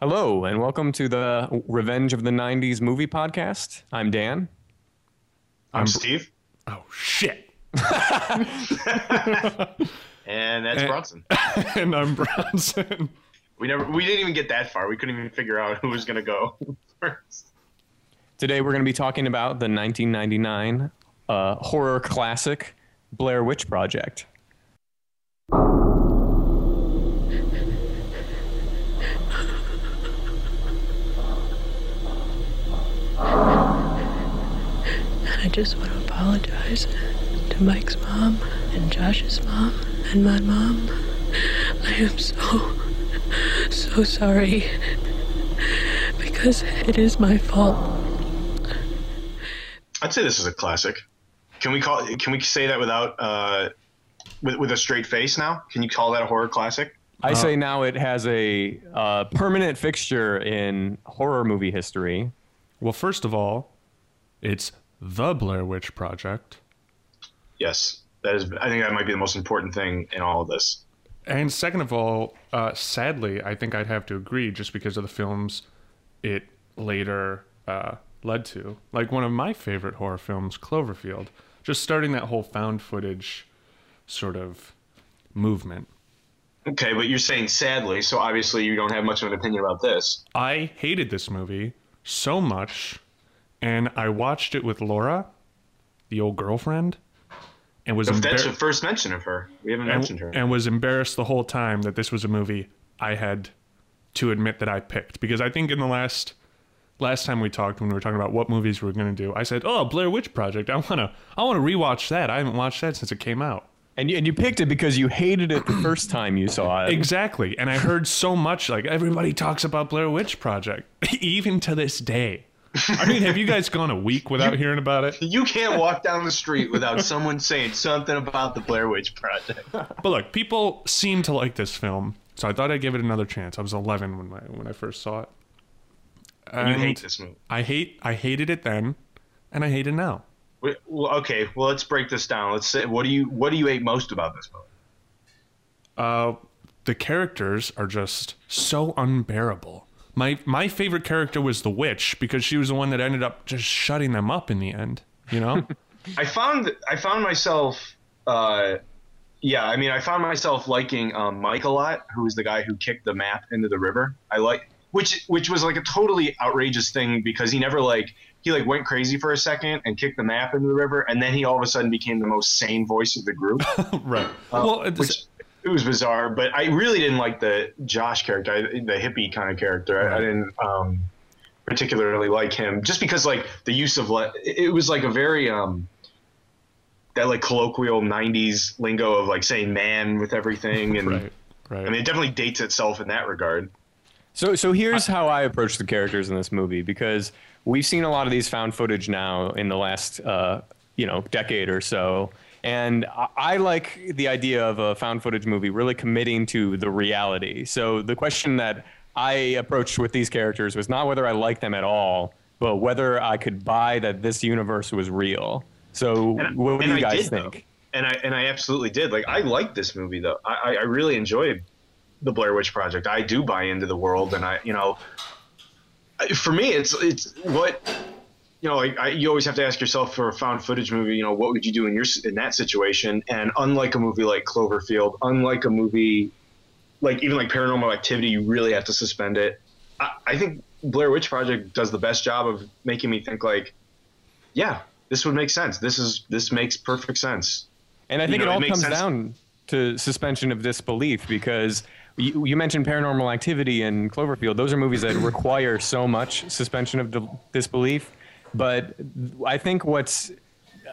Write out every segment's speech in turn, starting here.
Hello, and welcome to the Revenge of the 90s movie podcast. I'm Dan. I'm Steve. Oh shit. And that's Eh. Bronson. and I'm Bronson. We never we didn't even get that far. We couldn't even figure out who was gonna go first. Today we're going to be talking about the 1999 uh, horror classic Blair Witch Project. I just want to apologize to Mike's mom and Josh's mom and my mom. I am so, so sorry because it is my fault. I'd say this is a classic. Can we call can we say that without uh with, with a straight face now? Can you call that a horror classic? I say now it has a uh, permanent fixture in horror movie history. Well, first of all, it's the Blair Witch Project. Yes. That is I think that might be the most important thing in all of this. And second of all, uh, sadly, I think I'd have to agree just because of the films it later uh, led to. Like one of my favorite horror films, Cloverfield, just starting that whole found footage sort of movement. Okay, but you're saying sadly, so obviously you don't have much of an opinion about this. I hated this movie so much, and I watched it with Laura, the old girlfriend, and was If that's embar- the first mention of her. We haven't mentioned her. and, and was embarrassed the whole time that this was a movie I had to admit that I picked because I think in the last last time we talked when we were talking about what movies we were going to do, I said, "Oh, Blair Witch Project. I want to I want to rewatch that. I haven't watched that since it came out." And you, and you picked it because you hated it the first time you saw it. Exactly. And I heard so much like everybody talks about Blair Witch Project even to this day. I mean, have you guys gone a week without hearing about it? you can't walk down the street without someone saying something about the Blair Witch Project. But look, people seem to like this film, so I thought I'd give it another chance. I was 11 when I when I first saw it. You hate this movie. I hate I hated it then, and I hate it now. Well, okay. Well, let's break this down. Let's say what do you what do you hate most about this movie? Uh, the characters are just so unbearable. My my favorite character was the witch because she was the one that ended up just shutting them up in the end. You know, I found I found myself, uh, yeah. I mean, I found myself liking um, Mike a lot, who was the guy who kicked the map into the river. I like which which was like a totally outrageous thing because he never like he like went crazy for a second and kicked the map into the river, and then he all of a sudden became the most sane voice of the group. right? well, which it was bizarre, but I really didn't like the Josh character, I, the hippie kind of character. I, I didn't um, particularly like him, just because like the use of le- it it was like a very um, that like colloquial '90s lingo of like saying "man" with everything, and right, right. I mean it definitely dates itself in that regard. So, so here's how I approach the characters in this movie because we've seen a lot of these found footage now in the last, uh, you know, decade or so, and I, I like the idea of a found footage movie really committing to the reality. So the question that I approached with these characters was not whether I liked them at all, but whether I could buy that this universe was real. So, And- what do you I guys did, though. think? And I and I absolutely did. Like I liked this movie though. I, I I really enjoyed the Blair Witch Project. I do buy into the world, and I you know, for me it's it's what you know. Like I, you always have to ask yourself for a found footage movie. You know, what would you do in your in that situation? And unlike a movie like Cloverfield, unlike a movie like even like Paranormal Activity, you really have to suspend it. I, I think Blair Witch Project does the best job of making me think like, yeah, this would make sense. This is this makes perfect sense. And I think know, it it all makes comes sense. down to suspension of disbelief because you, you mentioned Paranormal Activity and Cloverfield. Those are movies that require so much suspension of di- disbelief. But I think what's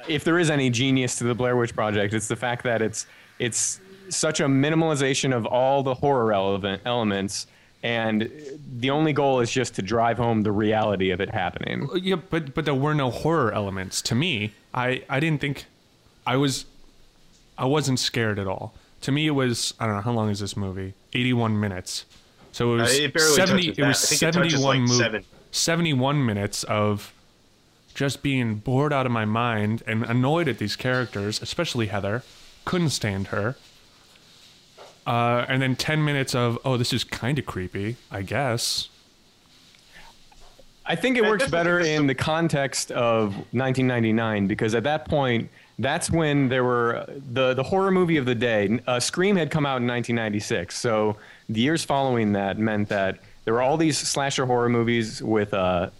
if there is any genius to the Blair Witch Project, it's the fact that it's it's such a minimalization of all the horror relevant elements, and the only goal is just to drive home the reality of it happening. Yeah, but but there were no horror elements to me. I I didn't think I was I wasn't scared at all. To me, it was I don't know how long is this movie? Eighty-one minutes. So it was Uh, it seventy. It was that. I think it seventy-one like, seven. Seventy-one minutes of just being bored out of my mind and annoyed at these characters, especially Heather. Couldn't stand her. Uh, and then ten minutes of oh, this is kind of creepy, I guess. I think it I works better think this is in the context of 1999 because at that point, that's when there were the the horror movie of the day. Uh, Scream had come out in 1996, so the years following that meant that there were all these slasher horror movies with uh,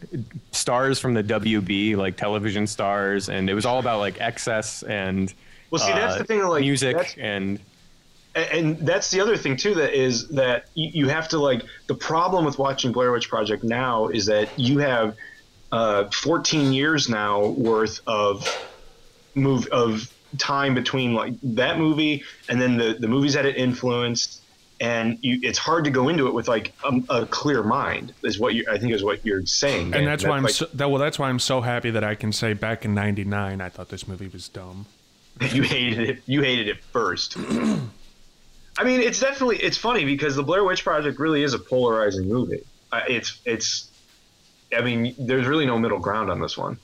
stars from the WB, like television stars, and it was all about like excess and Well, see, that's uh, the thing, like, music and and, that's the other thing too that is that you, you have to like the problem with watching Blair Witch Project now is that you have uh, 14 years now worth of move of time between like that movie and then the the movies that it influenced and you, it's hard to go into it with like a, a clear mind is what you I think is what you're saying Dan. and that's That, why I'm like, so, that, well. That's why I'm so happy that I can say back in '99, I thought this movie was dumb. you hated it. You hated it first. I mean, it's definitely it's funny because the Blair Witch Project really is a polarizing movie. Uh, it's it's. I mean, there's really no middle ground on this one.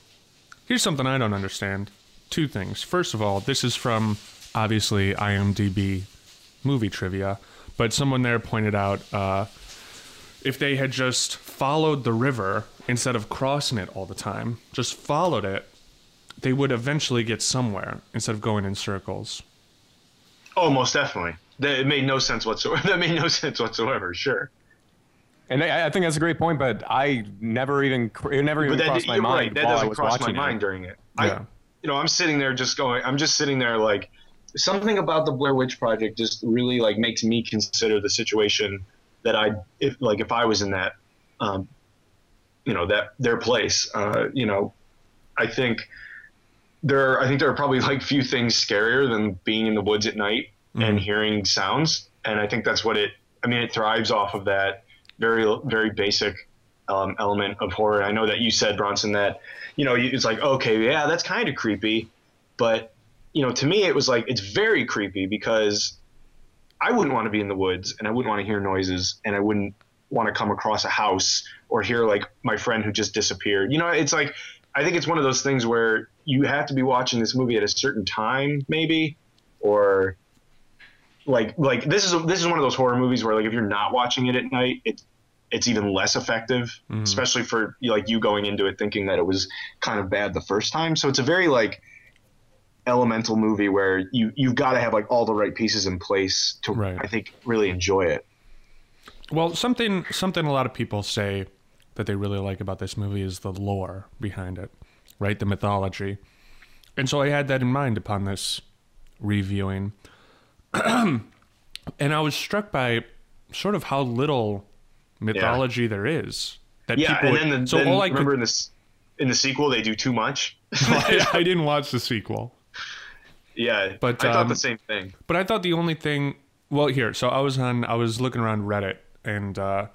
Here's something I don't understand. Two things. First of all, this is from obviously IMDb movie trivia, but someone there pointed out uh, if they had just followed the river instead of crossing it all the time, just followed it, they would eventually get somewhere instead of going in circles. Oh, most definitely. That it made no sense whatsoever. That made no sense whatsoever. Sure, and I, I think that's a great point. But I never even it never even that crossed my mind right. That while I doesn't was cross my watching mind it. during it. Yeah. I, you know, I'm sitting there just going. I'm just sitting there like something about the Blair Witch Project just really like makes me consider the situation that I if like if I was in that, um, you know, that their place. Uh, you know, I think there. Are, I think there are probably like few things scarier than being in the woods at night and hearing sounds. And I think that's what it. I mean, it thrives off of that very very basic um, element of horror. I know that you said Bronson that you know it's like okay, yeah, that's kind of creepy, but you know, to me, it was like it's very creepy because I wouldn't want to be in the woods and I wouldn't want to hear noises and I wouldn't want to come across a house or hear like my friend who just disappeared. You know, it's like I think it's one of those things where you have to be watching this movie at a certain time, maybe, or like like this is this is one of those horror movies where like if you're not watching it at night, it's it's even less effective, mm-hmm. especially for like you going into it thinking that it was kind of bad the first time. So it's a very like elemental movie where you you've got to have like all the right pieces in place to Right. I think really enjoy it. Well, something something a lot of people say that they really like about this movie is the lore behind it, right? The mythology. And so I had that in mind upon this reviewing. and I was struck by sort of how little mythology there is. That Yeah, people and then the, so then all I remember could, in this in the sequel they do too much. I, I didn't watch the sequel. Yeah, But, I thought um, the same thing. But I thought the only thing, well, here, so I was on, I was looking around Reddit, and uh,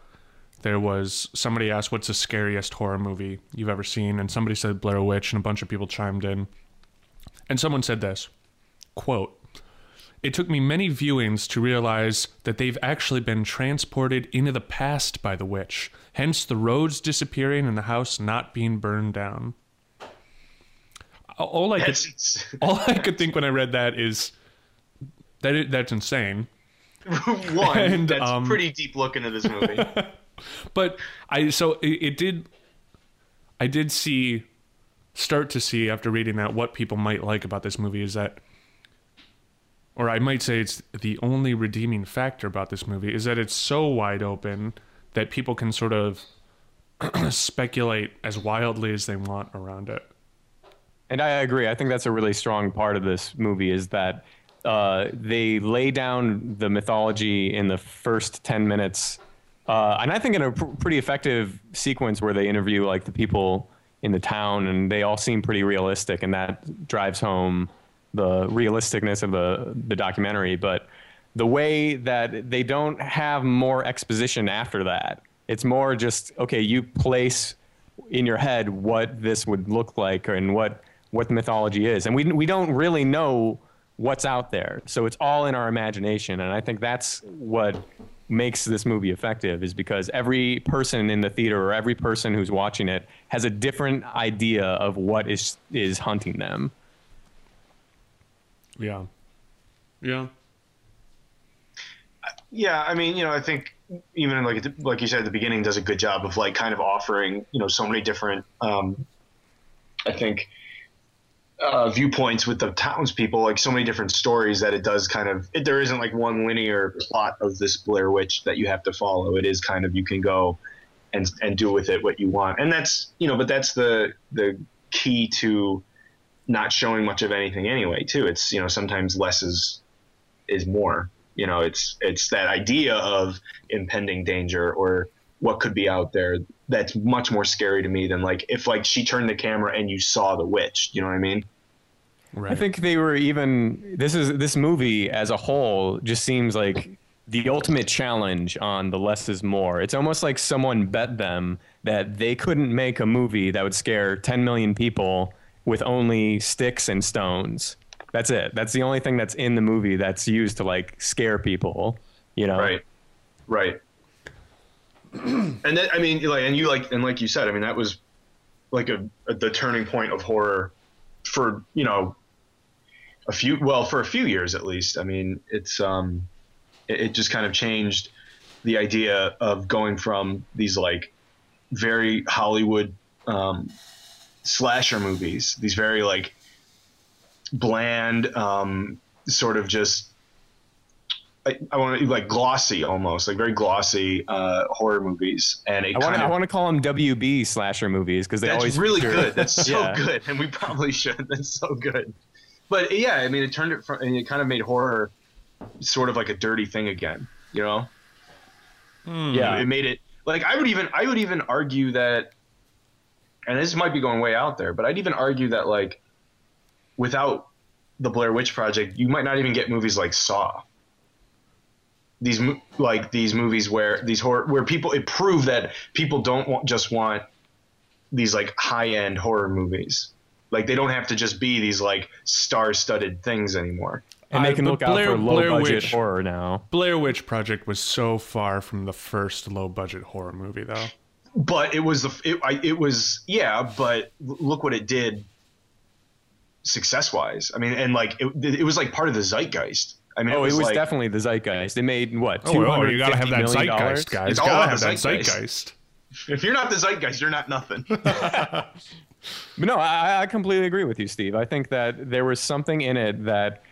there was somebody asked, "What's the scariest horror movie you've ever seen?" And somebody said Blair Witch, and a bunch of people chimed in. And someone said this, quote. It took me many viewings to realize that they've actually been transported into the past by the witch, hence the roads disappearing and the house not being burned down. All I could, all I could think when I read that is that it, that's insane. one And, that's um, pretty deep look into this movie. But I so it, it did. I did see, start to see after reading that what people might like about this movie is that, or I might say it's the only redeeming factor about this movie is that it's so wide open that people can sort of speculate as wildly as they want around it. And I agree. I think that's a really strong part of this movie is that uh, they lay down the mythology in the first 10 minutes. Uh, and I think in a pr- pretty effective sequence where they interview like the people in the town and they all seem pretty realistic and that drives home the realisticness of the, the documentary. But the way that they don't have more exposition after that, it's more just, okay, you place in your head what this would look like and what what the mythology is, and we we don't really know what's out there. So it's all in our imagination, and I think that's what makes this movie effective is because every person in the theater or every person who's watching it has a different idea of what is is hunting them. Yeah. Yeah. yeah, I mean, you know, I think even like like you said at the beginning does a good job of like kind of offering you know so many different um, I think uh, viewpoints with the townspeople, like so many different stories that it does kind of. It, there isn't like one linear plot of this Blair Witch that you have to follow. It is kind of you can go and and do with it what you want, and that's you know, but that's the the key to not showing much of anything anyway. Too, it's you know sometimes less is is more. You know, it's it's that idea of impending danger or what could be out there that's much more scary to me than like if like she turned the camera and you saw the witch you know what i mean Right. I think they were even this is this movie as a whole just seems like the ultimate challenge on the less is more. It's almost like someone bet them that they couldn't make a movie that would scare 10 million people with only sticks and stones. That's it. That's the only thing that's in the movie that's used to like scare people, you know. right right and then i mean like and you like and like you said i mean that was like a, a the turning point of horror for you know a few well for a few years at least. I mean it's um it, it just kind of changed the idea of going from these like very hollywood um slasher movies these very like bland um sort of just I, I want to like glossy almost like very glossy uh, horror movies and it I want to I of want to call them WB slasher movies because they that's always really feature- good. That's so Yeah. good, and we probably should. That's so good. But yeah, I mean, it turned it from, and it kind of made horror sort of like a dirty thing again. You know? Yeah. It made it like I would even I would even argue that, and this might be going way out there, but I'd even argue that like, without the Blair Witch Project, you might not even get movies like Saw. These like these movies where these horror where people it proved that people don't want, just want these like high end horror movies. Like they don't have to just be these like star studded things anymore. and they can but look out Blair- for low Blair budget Witch- horror now. Blair Witch Project was so far from the first low budget horror movie, though. but it was the it, I, it was yeah but look what it did success wise i mean and like it, it was like part of the zeitgeist i mean Oh, it was, like, definitely the zeitgeist. They made what? Oh, oh, you gotta have that million zeitgeist, guys. It's all gotta about have the that zeitgeist. zeitgeist. if you're not the zeitgeist you're not nothing But no, I, I completely agree with you, Steve. I think that there was something in it that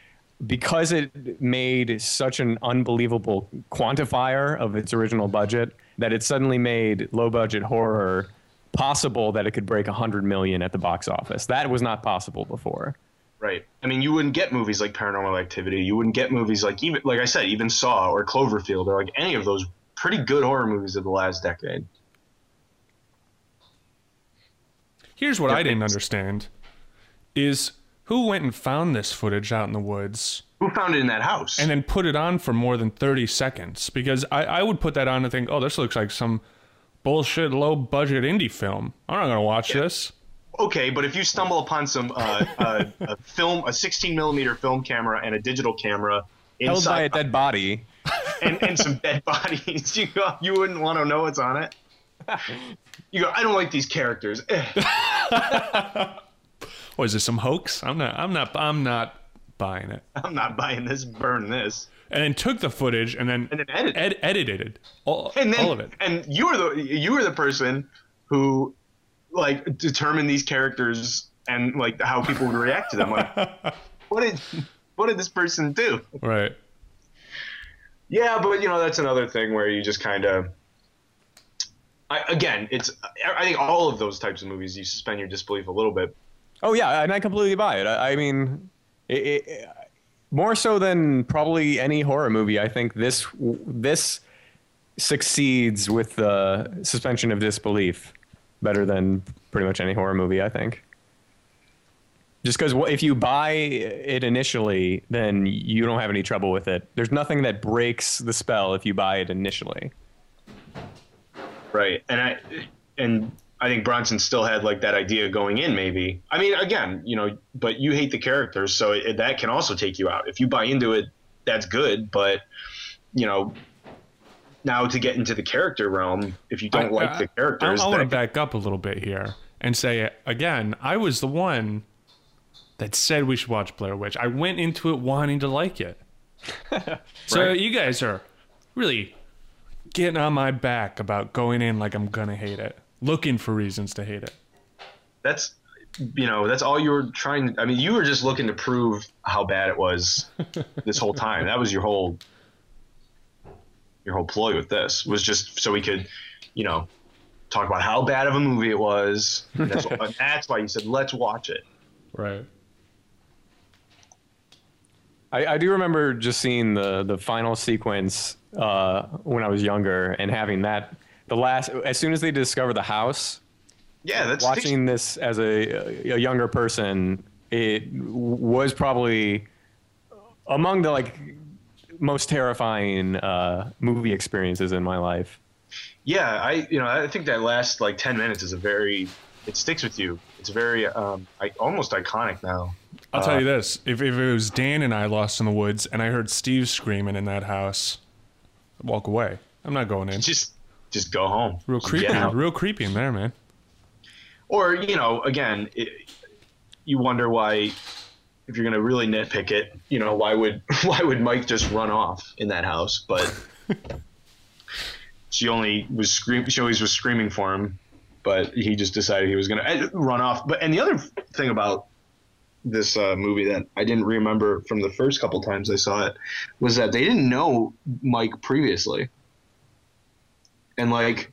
because it made such an unbelievable quantifier of its original budget that it suddenly made low budget horror possible that it could break 100 million at the box office. That was not possible before. Right i mean you wouldn't get movies like paranormal activity you wouldn't get movies like even like i said even saw or cloverfield or like any of those pretty good horror movies of the last decade Here's what Yeah, I didn't understand: is who went and found this footage out in the woods who found it in that house and then put it on for more than 30 seconds? Because I, I would put that on and think, oh, this looks like some bullshit low budget indie film. I'm not gonna watch this. Okay, but if you stumble upon some uh, uh, a film, a 16 millimeter film camera and a digital camera Held by inside a dead body. and, and some dead bodies, you go, you wouldn't want to know what's on it. You go, I don't like these characters. What is this some hoax? I'm not. I'm not. I'm not buying it. I'm not buying this. Burn this. And then took the footage and then And then edit. ed- edited it. All, And then, all of it. and you were the you were the person who like determine these characters and like how people would react to them. Like, what did what did this person do? Right. Yeah, but you know that's another thing where you just kind of. I, again, it's. I think all of those types of movies you suspend your disbelief a little bit. Oh yeah, and I completely buy it. I, I mean, it, it, more so than probably any horror movie. I think this this succeeds with the suspension of disbelief better than pretty much any horror movie. I think. Just because if you buy it initially, then you don't have any trouble with it. There's nothing that breaks the spell if you buy it initially. Right, and I and I think Bronson still had like that idea going in. Maybe I mean, again, you know, but you hate the characters, so it, that can also take you out. If you buy into it, that's good. But you know, now to get into the character realm, if you don't like uh, the characters, I, I want to back up a little bit here and say again, I was the one that said we should watch Blair Witch. I went into it wanting to like it. so Right. you guys are really getting on my back about going in like I'm gonna hate it, looking for reasons to hate it. That's you know that's all you were trying. I mean, you were just looking to prove how bad it was this whole time. That was your whole your whole ploy with this was just so we could, you know, talk about how bad of a movie it was. And That's, and that's why you said let's watch it. Right. I, I do remember just seeing the the final sequence uh, when I was younger and having that the last as soon as they discover the house. Yeah, that's Watching this as a, a younger person, it was probably among the like most terrifying uh, movie experiences in my life. Yeah, I you know I think that last like ten minutes is a very it sticks with you. It's very um I, almost iconic now. I'll tell you this: if if it was Dan and I lost in the woods, and I heard Steve screaming in that house, I'd walk away. I'm not going in. Just just go home. Real creepy, get real creepy in there, man. Or you know, again, it, you wonder why if you're gonna really nitpick it, you know, why would why would Mike just run off in that house? But she only was scream. She always was screaming for him, but he just decided he was gonna eh, run off. But and the other thing about this uh, movie that I didn't remember from the first couple times I saw it was that they didn't know Mike previously, and like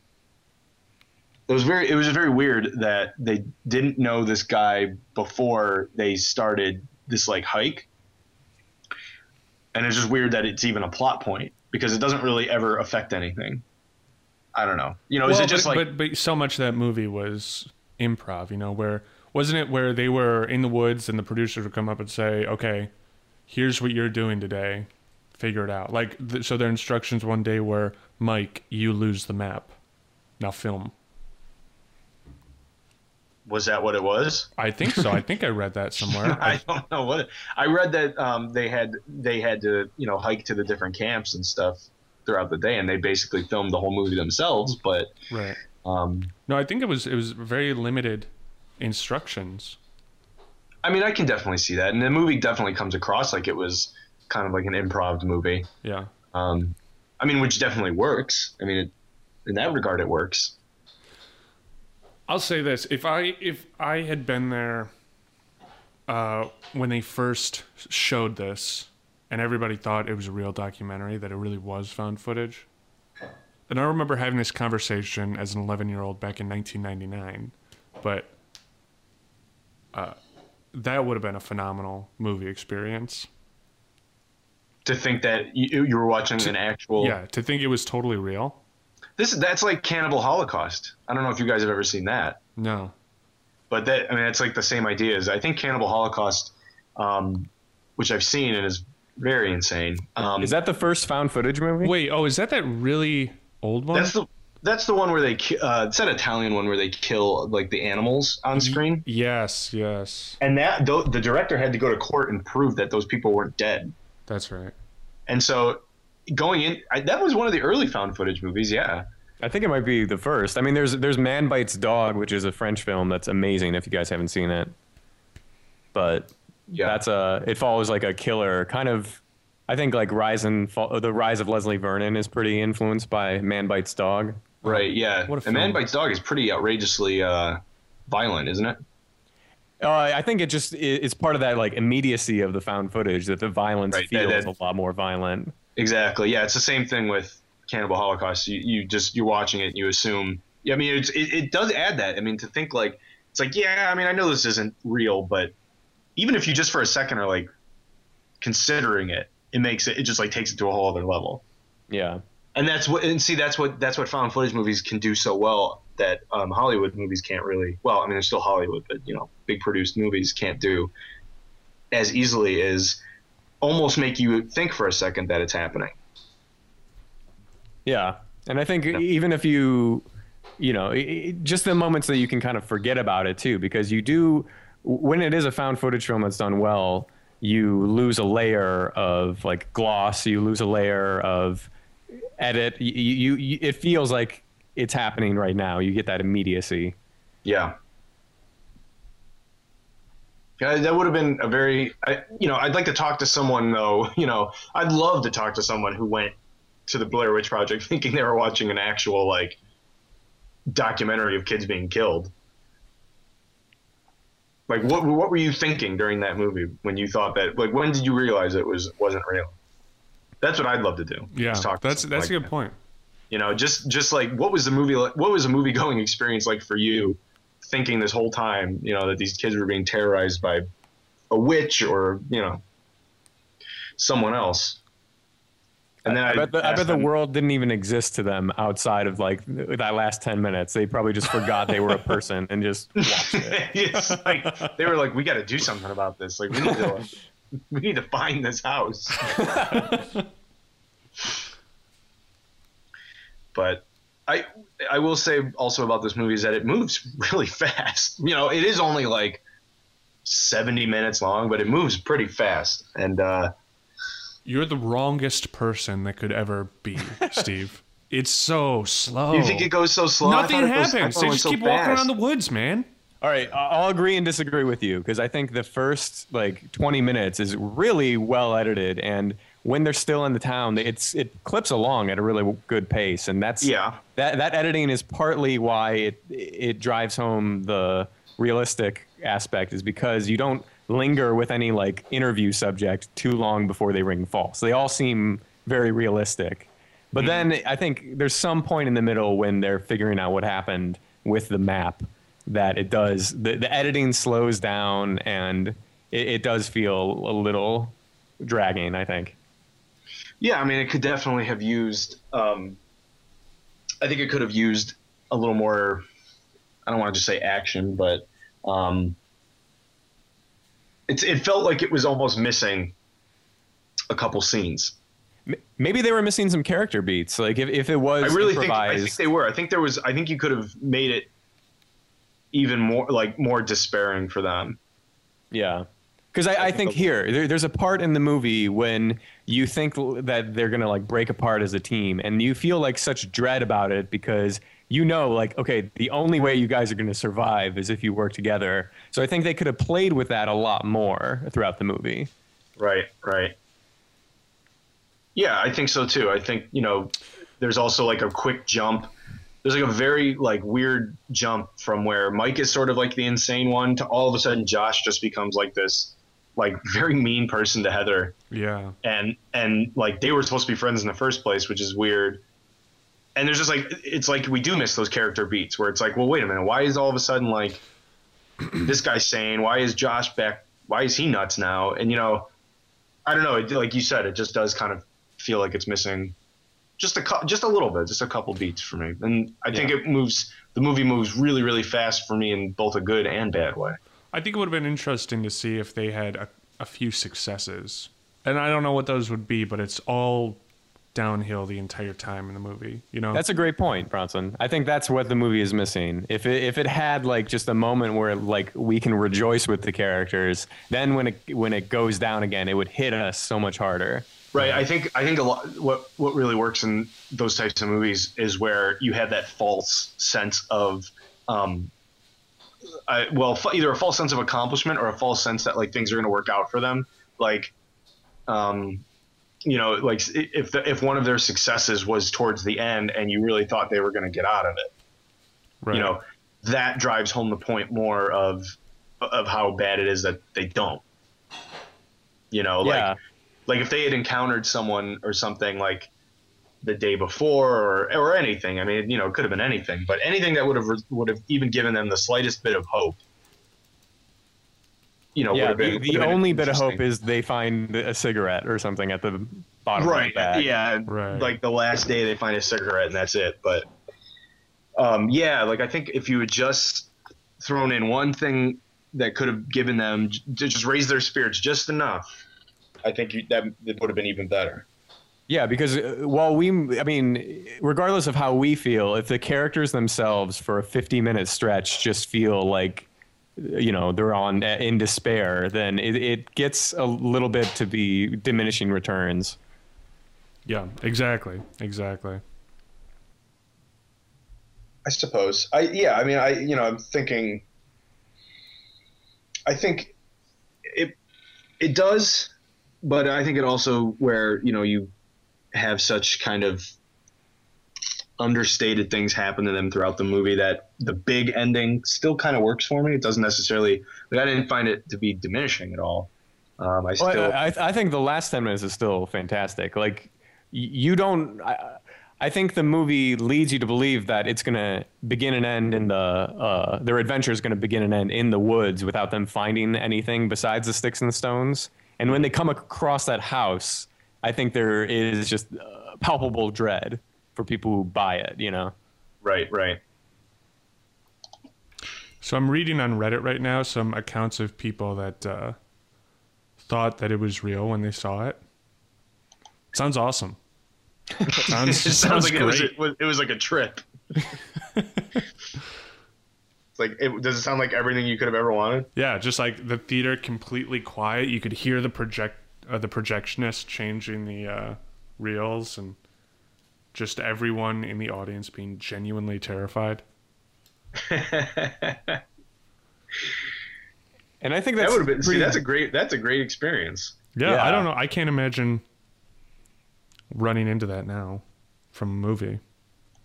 it was very it was very weird that they didn't know this guy before they started this like hike. And it's just weird that it's even a plot point because it doesn't really ever affect anything. I don't know. You know is it just but, like but but so much of that movie was improv, you know, where wasn't it where they were in the woods and the producers would come up and say, "Okay, here's what you're doing today, figure it out." Like th- so, their instructions one day were, "Mike, you lose the map, now film." Was that what it was I think so. I think I read that somewhere. i don't know what i read that um, they had they had to you know hike to the different camps and stuff throughout the day and they basically filmed the whole movie themselves but right. um, No, I think it was it was very limited instructions. I mean, I can definitely see that, and the movie definitely comes across like it was kind of like an improv movie. Yeah. Um, I mean, which definitely works. I mean, it, in that regard, it works. I'll say this: if I if I had been there uh, when they first showed this, and everybody thought it was a real documentary, that it really was found footage, and I remember having this conversation as an 11 year old back in 1999, but uh, that would have been a phenomenal movie experience. To think that you, you were watching an actual Yeah, to think it was totally real. This that's like Cannibal Holocaust. I don't know if you guys have ever seen that, No. but that I mean, it's like the same ideas. I think Cannibal Holocaust, um, which I've seen and is very insane. Um, Is that the first found footage movie? Wait, oh, is that that really old one? that's the that's the one where they uh, it's that Italian one where they kill like the animals on screen. yes, yes, and that th- the director had to go to court and prove that those people weren't dead. that's right. And so, going in, I, that was one of the early found footage movies. Yeah, I think it might be the first. I mean, there's there's Man Bites Dog, which is a French film that's amazing. If you guys haven't seen it, but yeah, that's a it follows like a killer kind of. I think like rise and fall, the rise of Leslie Vernon is pretty influenced by Man Bites Dog. right. Yeah, What a and Man. Bites Dog is pretty outrageously uh, violent, isn't it? Uh, I think it just it, it's part of that like immediacy of the found footage that the violence Right, that- feels that- a lot more violent. Exactly. Yeah, it's the same thing with Cannibal Holocaust. You, you just you're watching it, and you assume. Yeah, I mean, it's, it it does add that. I mean, to think like it's like yeah, I mean, I know this isn't real, but even if you just for a second are like considering it, it makes it it just like takes it to a whole other level. Yeah. and that's what and see that's what that's what found footage movies can do so well that um, Hollywood movies can't really well I mean they're still Hollywood but you know big produced movies can't do as easily is almost make you think for a second that it's happening Yeah, and I think even if you, you know, just the moments that you can kind of forget about it too, because you do when it is a found footage film that's done well, you lose a layer of like gloss, you lose a layer of edit. You, you, you it feels like it's happening right now. You get that immediacy. yeah, that would have been a very, I, you know, I'd like to talk to someone though. You know, I'd love to talk to someone who went to the Blair Witch Project thinking they were watching an actual like documentary of kids being killed. Like what what were you thinking during that movie when you thought that like when did you realize it was wasn't real? That's what I'd love to do. Yeah, talk to that's that's like a good that. point. You know, just just like what was the movie like, what was the movie going experience like for you thinking this whole time, you know, that these kids were being terrorized by a witch or, you know, someone else. And then I bet, the, I bet the world didn't even exist to them outside of like that last 10 minutes. They probably just forgot they were a person and just watched it. it's like they were like, we got to do something about this. Like we need to, like, we need to find this house. but I, I will say also about this movie is that it moves really fast. You know, it is only like seventy minutes long, but it moves pretty fast. And uh, You're the wrongest person that could ever be, Steve. It's so slow. you think it goes so slow? Nothing thought goes- happens. thought They just so keep walking around the woods, man. All right, I'll agree and disagree with you because I think the first like 20 minutes is really well edited, and when they're still in the town, it's it clips along at a really good pace, and that's Yeah. that that editing is partly why it it drives home the realistic aspect is because you don't linger with any like interview subject too long before they ring false. They all seem very realistic. But then mm-hmm. I think there's some point in the middle when they're figuring out what happened with the map that it does the, the editing slows down and it, it does feel a little dragging, I think. Yeah, I mean, it could definitely have used. Um, I think it could have used a little more. I don't want to just say action, but um, it's it felt like it was almost missing a couple scenes. Maybe they were missing some character beats. Like if, if it was I really think I think they were. I think there was. I think you could have made it even more like more despairing for them. Yeah. Because I, I think here, there, there's a part in the movie when you think that they're going to like break apart as a team and you feel like such dread about it because you know, like, okay, the only way you guys are going to survive is if you work together. So I think they could have played with that a lot more throughout the movie. Right, right. Yeah, I think so too. I think, you know, there's also like a quick jump. There's like a very like weird jump from where Mike is sort of like the insane one to all of a sudden Josh just becomes like this like very mean person to Heather Yeah. and and like they were supposed to be friends in the first place, which is weird. And there's just like it's like we do miss those character beats where it's like, well, wait a minute, why is all of a sudden like this guy sane? Why is Josh back? Why is he nuts now? And you know, I don't know. It, like you said, it just does kind of feel like it's missing just a cou- just a little bit, just a couple beats for me. And I think it moves. The movie moves really, really fast for me in both a good and bad way. I think it would have been interesting to see if they had a, a few successes. And I don't know what those would be, but it's all downhill the entire time in the movie. You know? That's a great point, Bronson. I think that's what the movie is missing. If it, if it had like just a moment where like we can rejoice with the characters, then when it when it goes down again, it would hit us so much harder. Right. I think I think a lot what what really works in those types of movies is where you have that false sense of um I, well f- either a false sense of accomplishment or a false sense that like things are going to work out for them like um you know like if the, if one of their successes was towards the end and you really thought they were going to get out of it right. you know that drives home the point more of of how bad it is that they don't you know like yeah. like if they had encountered someone or something like the day before or or anything i mean you know it could have been anything but anything that would have would have even given them the slightest bit of hope you know would yeah, have been the, the only bit of hope is they find a cigarette or something at the bottom right of the bag. yeah Right. like the last day they find a cigarette and that's it but um yeah like i think if you had just thrown in one thing that could have given them j- just raise their spirits just enough i think you, that it would have been even better Yeah, because uh, while we, I mean, regardless of how we feel, if the characters themselves for a 50 minute stretch just feel like, you know, they're on uh, in despair, then it, it gets a little bit to be diminishing returns. Yeah, exactly. Exactly. I suppose. I yeah. I mean, I you know, I'm thinking. I think it it does, but I think it also where you know you have such kind of understated things happen to them throughout the movie that the big ending still kind of works for me. It doesn't necessarily like I didn't find it to be diminishing at all. Um, I still Well, I, I think the last 10 minutes is still fantastic. Like, you don't. I, I think the movie leads you to believe that it's going to begin and end in the. Uh, their adventure is going to begin and end in the woods without them finding anything besides the sticks and the stones. And when they come across that house, I think there is just uh, palpable dread for people who buy it, you know? right, right. So I'm reading on Reddit right now some accounts of people that uh, thought that it was real when they saw it. Sounds awesome. Sounds, It sounds like great. it was, it was it was like a trip. it's like it, does it sound like everything you could have ever wanted? Yeah, just like the theater completely quiet. You could hear the project uh, the projectionist changing the uh, reels and just everyone in the audience being genuinely terrified. And I think That that's would have been see, pretty- that's a great that's a great experience. Yeah, Yeah. I don't know. I can't imagine running into that now from a movie.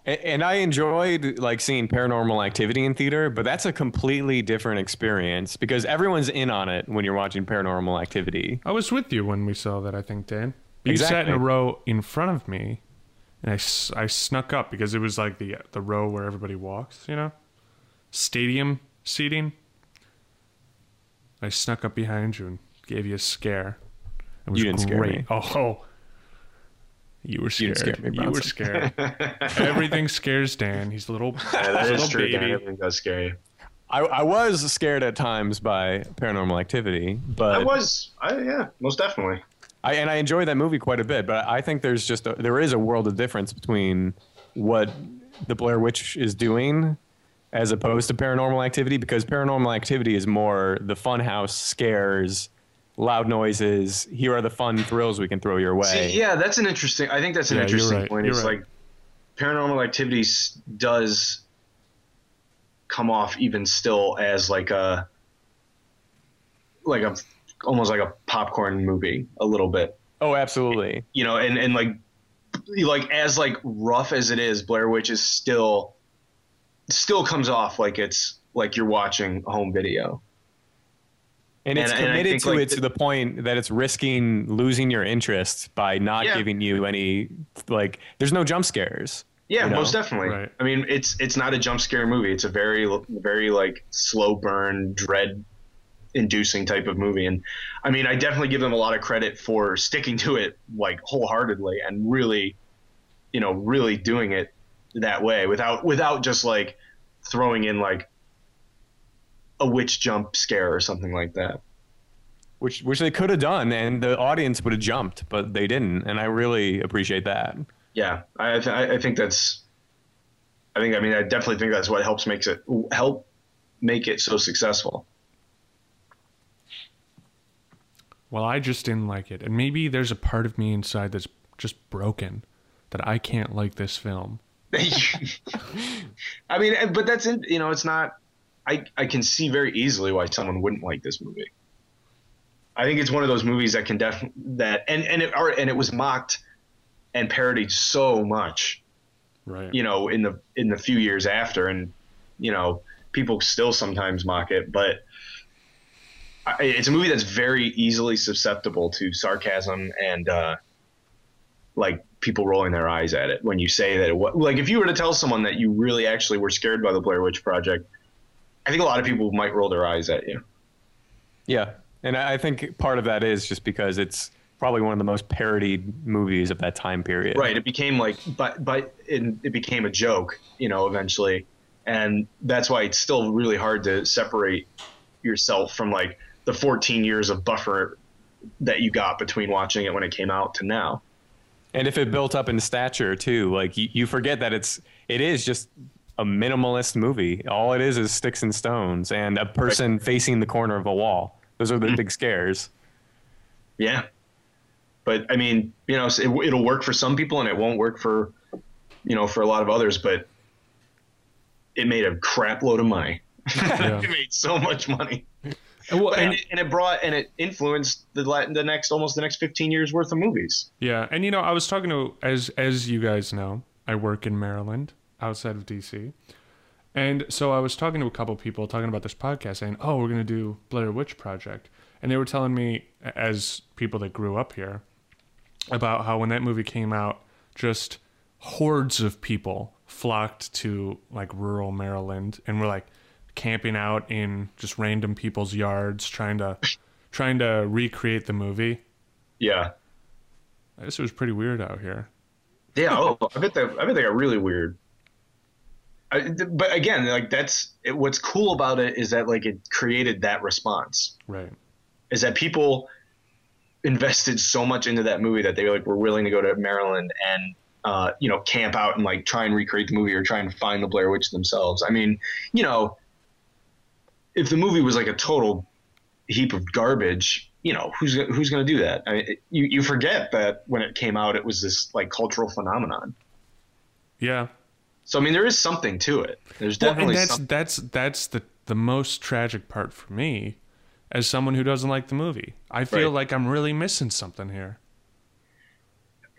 And I enjoyed like seeing paranormal activity in theater, but that's a completely different experience because everyone's in on it when you're watching paranormal activity. I was with you when we saw that, I think, Dan. You sat in a row in front of me, and I, I snuck up because it was like the the row where everybody walks, you know, stadium seating. I snuck up behind you and gave you a scare. It was You didn't scare me. Oh, you were You scared. didn't scare me, you were scared. Everything scares Dan. He's a little, Yeah, that he's is little true. Dan. baby. Everything does scare you. I, I was scared at times by paranormal activity, but I was, I, yeah, most definitely. I, and I enjoy that movie quite a bit, but I think there's just a, there is a world of difference between what the Blair Witch is doing as opposed to Paranormal Activity because Paranormal Activity is more the funhouse scares, loud noises. Here are the fun thrills we can throw your way. See, yeah, that's an interesting. I think that's an Yeah, you're interesting right, point. you're It's right. like paranormal activities does come off even still as like a like a almost like a popcorn movie a little bit Oh, absolutely. you know and and like like as like rough as it is blair witch is still still comes off like it's like you're watching home video And it's And- and committed think, to like, it to the point that it's risking losing your interest by not Yeah. giving you any like. There's no jump scares. Yeah, you know? most definitely. Right. I mean, it's it's not a jump scare movie. It's a very very like slow burn, dread inducing type of movie. And I mean, I definitely give them a lot of credit for sticking to it like wholeheartedly and really, you know, really doing it that way without without just like throwing in like a witch jump scare or something like that. which which they could have done, and the audience would have jumped, but they didn't, and I really appreciate that. Yeah, I th- I think that's. I think I mean I definitely think that's what helps makes it help make it so successful. Well, I just didn't like it. And maybe there's a part of me inside that's just broken that I can't like this film. I mean, but that's in, you know, it's not. I I can see very easily why someone wouldn't like this movie. I think it's one of those movies that can def that and and it or, and it was mocked and parodied so much, Right. you know, in the in the few years after, and you know, people still sometimes mock it, but I, it's a movie that's very easily susceptible to sarcasm and uh, like people rolling their eyes at it when you say that it was like if you were to tell someone that you really actually were scared by the Blair Witch Project, I think a lot of people might roll their eyes at you. Yeah, and I think part of that is just because it's probably one of the most parodied movies of that time period. Right. It became like, but but it, it became a joke, you know, eventually, and that's why it's still really hard to separate yourself from like the 14 years of buffer that you got between watching it when it came out to now. And if it built up in stature too, like you, you forget that it's it is just a minimalist movie. All it is is sticks and stones and a person facing the corner of a wall. Those are the mm-hmm. big scares. Yeah. But I mean, you know, it, it'll work for some people and it won't work for, you know, for a lot of others. But it made a crap load of money. Yeah. it made so much money. Well, and, and- it, and it brought and it influenced the la- the next almost the next 15 years worth of movies. Yeah, and you know, I was talking to as as you guys know, I work in Maryland, outside of DC, and so I was talking to a couple people talking about this podcast, saying, "Oh, we're gonna do Blair Witch Project," and they were telling me, as people that grew up here, about how when that movie came out, just hordes of people flocked to like rural Maryland and were like camping out in just random people's yards, trying to trying to recreate the movie. Yeah. This was pretty weird out here. Yeah, oh, I bet they, I bet they got really weird. I, but again, like that's it, what's cool about it is that like it created that response. Right. Is that people invested so much into that movie that they like were willing to go to Maryland and uh, you know camp out and like try and recreate the movie or try and find the Blair Witch themselves. I mean, you know, if the movie was like a total heap of garbage, you know, who's who's going to do that? I mean, it- you you forget that when it came out, it was this like cultural phenomenon. Yeah. So I mean, there is something to it. There's Well, definitely and that's something. that's that's the the most tragic part for me, as someone who doesn't like the movie. I feel Right. like I'm really missing something here.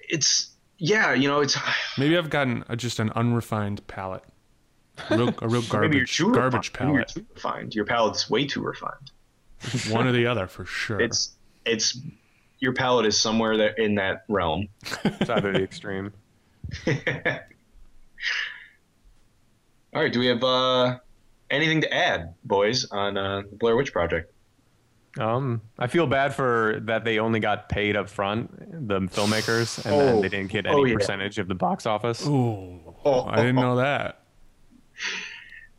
It's yeah, you know, it's Maybe I've gotten a, just an unrefined palate, a real, a real maybe you're garbage too garbage refined. Maybe you're too refined. Your palate's way too refined. One or the other for sure. It's it's your palate is somewhere that in that realm. It's either the extreme. All right, do we have uh, anything to add, boys, on uh, the Blair Witch Project? Um, I feel bad for that they only got paid up front, the filmmakers, and then Oh. they didn't get Oh, any yeah. percentage of the box office. Ooh, Oh, I didn't know that.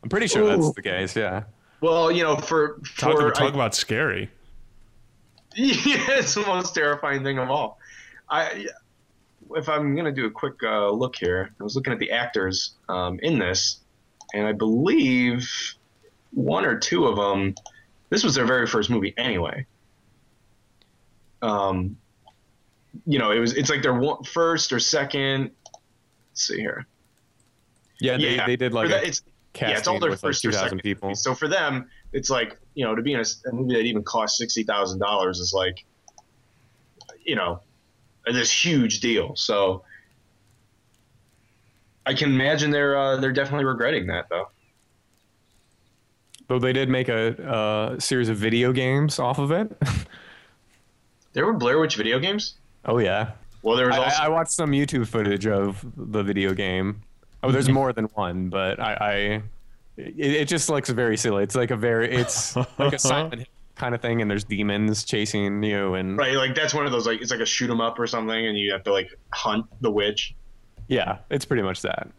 I'm pretty sure that's the case. Yeah. Well, you know, for Talk, for talk I- about scary. yeah, it's the most terrifying thing of all. I, if I'm gonna do a quick uh, look here, I was looking at the actors um, in this, and I believe one or two of them. This was their very first movie, anyway. Um, you know, it was. It's like their one, first or second. Let's see here. Yeah, they, Yeah, they did like that- a it's yeah, it's all their with like first or 2,000 second people. movies. So for them, it's like you know to be in a movie that even cost sixty thousand dollars is like, you know, this huge deal. So I can imagine they're uh, they're definitely regretting that though. Though they did make a, uh series of video games off of it. There were Blair Witch video games. oh yeah. Well, there was I, also I watched some YouTube footage of the video game. Oh, there's more than one, but I, I it, it just looks very silly. It's like a very, it's like a Silent Hill kind of thing, and there's demons chasing you, and right. Like that's one of those like it's like a shoot 'em up or something, and you have to like hunt the witch. Yeah, it's pretty much that.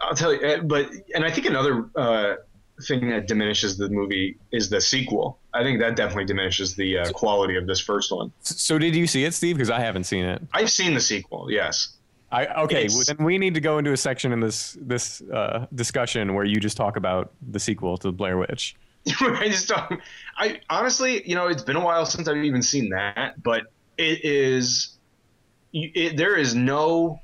I'll tell you, uh, but and I think another uh, thing that diminishes the movie is the sequel. I think that definitely diminishes the uh, quality of this first one. So did you see it, Steve? Because I haven't seen it. I've seen the sequel, yes. I okay. It's- Then we need to go into a section in this this uh, discussion where you just talk about the sequel to Blair Witch. I just don't. I honestly, you know, it's been a while since I've even seen that, but it is. You- It, there is no,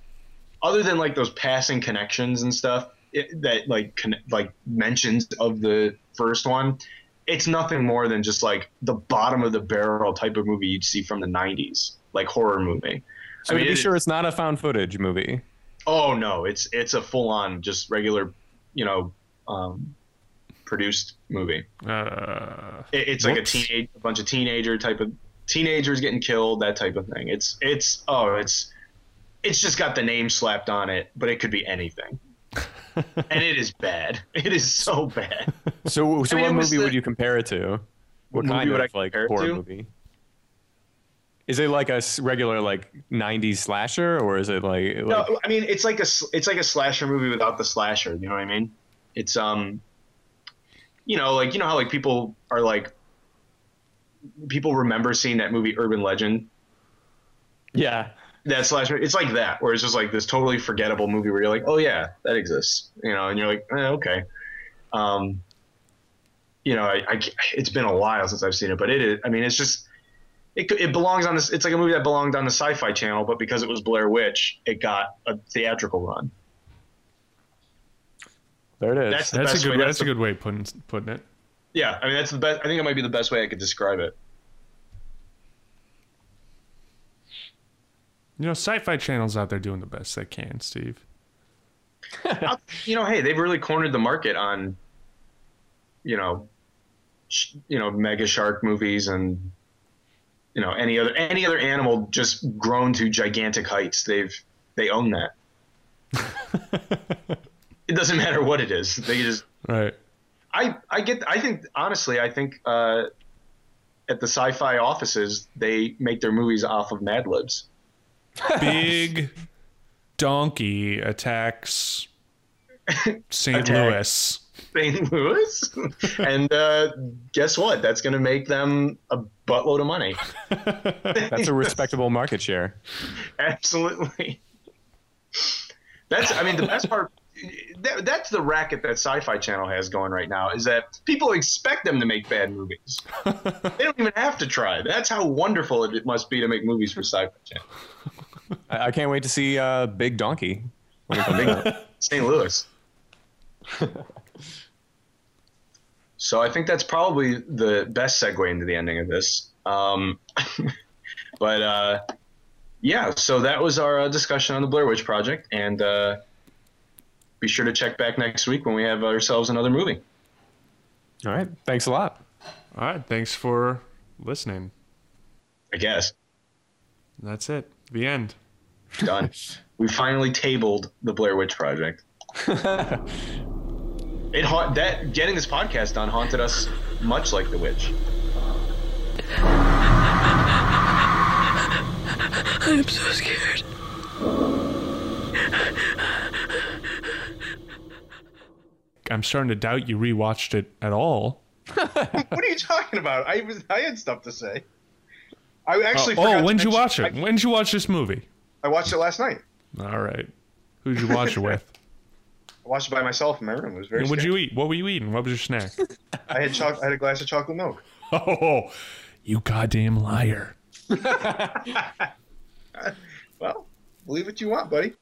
other than like those passing connections and stuff it, that like con, like mentions of the first one. It's nothing more than just like the bottom of the barrel type of movie you'd see from the '90s, like horror movie. So I mean, to be sure, it's not a found footage movie. Oh no, it's it's a full on just regular, you know, um, produced movie. Uh, It, it's like a teenage, a bunch of teenager type of teenagers getting killed, that type of thing. It's it's oh it's it's just got the name slapped on it, but it could be anything, and it is bad. It is so bad. So, so I mean, what movie the- would you compare it to? What kind would I of like compare it horror to? movie? Is it like a regular like '90s slasher, or is it like, like No, I mean it's like a it's like a slasher movie without the slasher. You know what I mean? It's um, you know, like you know how like people are like people remember seeing that movie Urban Legend yeah, that slasher it's like that where it's just like this totally forgettable movie where you're like oh yeah that exists you know and you're like eh, okay um you know I, I it's been a while since i've seen it but it is i mean it's just it, it belongs on this it's like a movie that belonged on the sci-fi channel but because it was blair witch it got a theatrical run there it is. That's that's a good. way- That's, that's a good way of putting putting it. Yeah, I mean that's the best. I think it might be the best way I could describe it. You know, sci-fi channels out there doing the best they can, Steve. Uh, you know, hey, they've really cornered the market on, you know, sh- you know, mega shark movies and, you know, any other any other animal just grown to gigantic heights. They've they own that. it doesn't matter what it is. They just Right. I I get I think honestly I think uh, at the sci-fi offices they make their movies off of Mad Libs. Big donkey attacks St. Attack. Louis. St. Louis, and uh, guess what? That's going to make them a buttload of money. That's a respectable market share. Absolutely. That's I mean the best part. That, that's the racket that Sci-Fi Channel has going right now is that people expect them to make bad movies. they don't even have to try. That's how wonderful it must be to make movies for Sci-Fi Channel. I, I can't wait to see uh, Big Donkey. when it comes out. St. Louis. so I think that's probably the best segue into the ending of this. Um, but uh, yeah, so that was our uh, discussion on the Blair Witch Project, and uh, be sure to check back next week when we have ourselves another movie. All right. Thanks a lot. All right. Thanks for listening. I guess That's it. The end. done. we finally tabled the Blair Witch Project. it haunt that getting this podcast done haunted us much like the witch. I'm so scared. I'm starting to doubt you rewatched it at all. What are you talking about? I was I had stuff to say. I actually oh, oh when'd you watch it? I, When'd you watch this movie? I watched it last night. All right. Who'd you watch it with? I watched it by myself in my room. It was very. And what'd you eat? What were you eating? What was your snack? I had choc- I had a glass of chocolate milk. oh, you goddamn liar. Well, believe what you want, buddy.